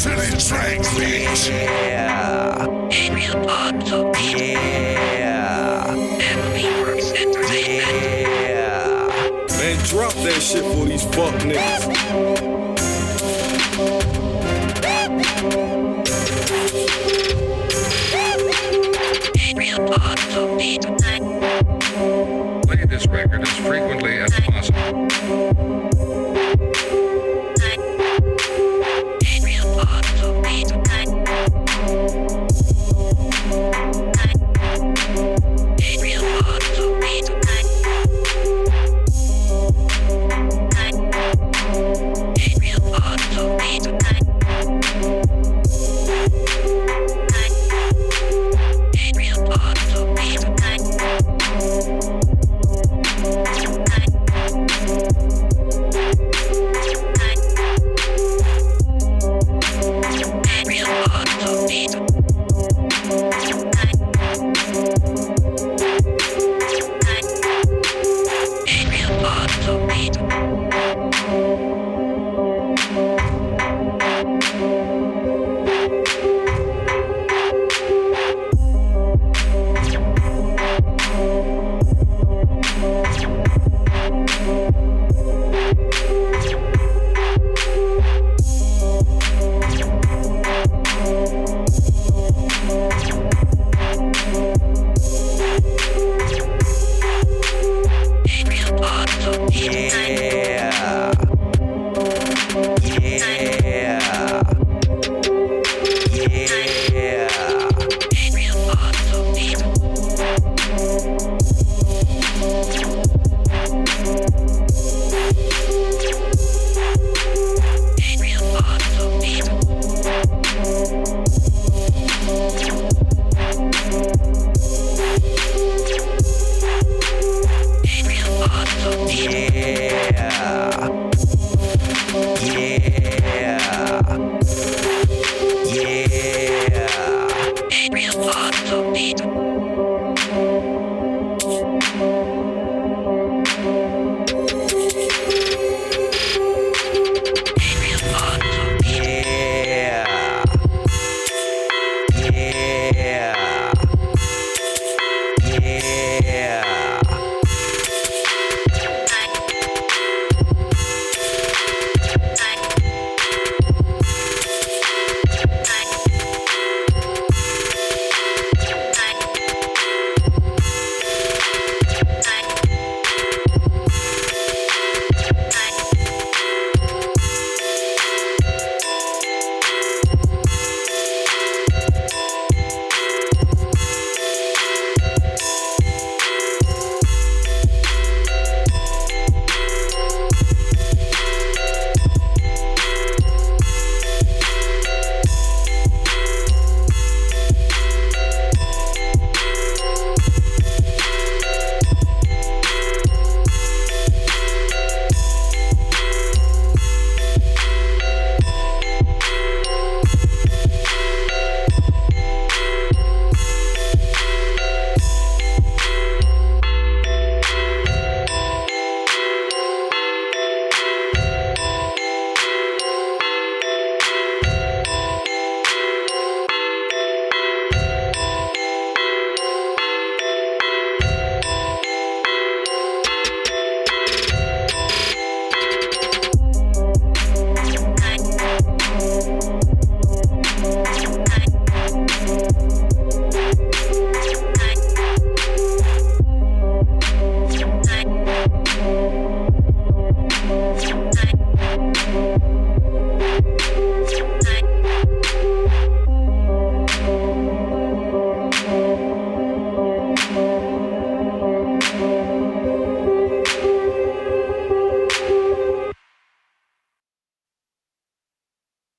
to the track, bitch. Yeah. Yeah. Man, drop that shit for these fuck niggas. Play this record as frequently.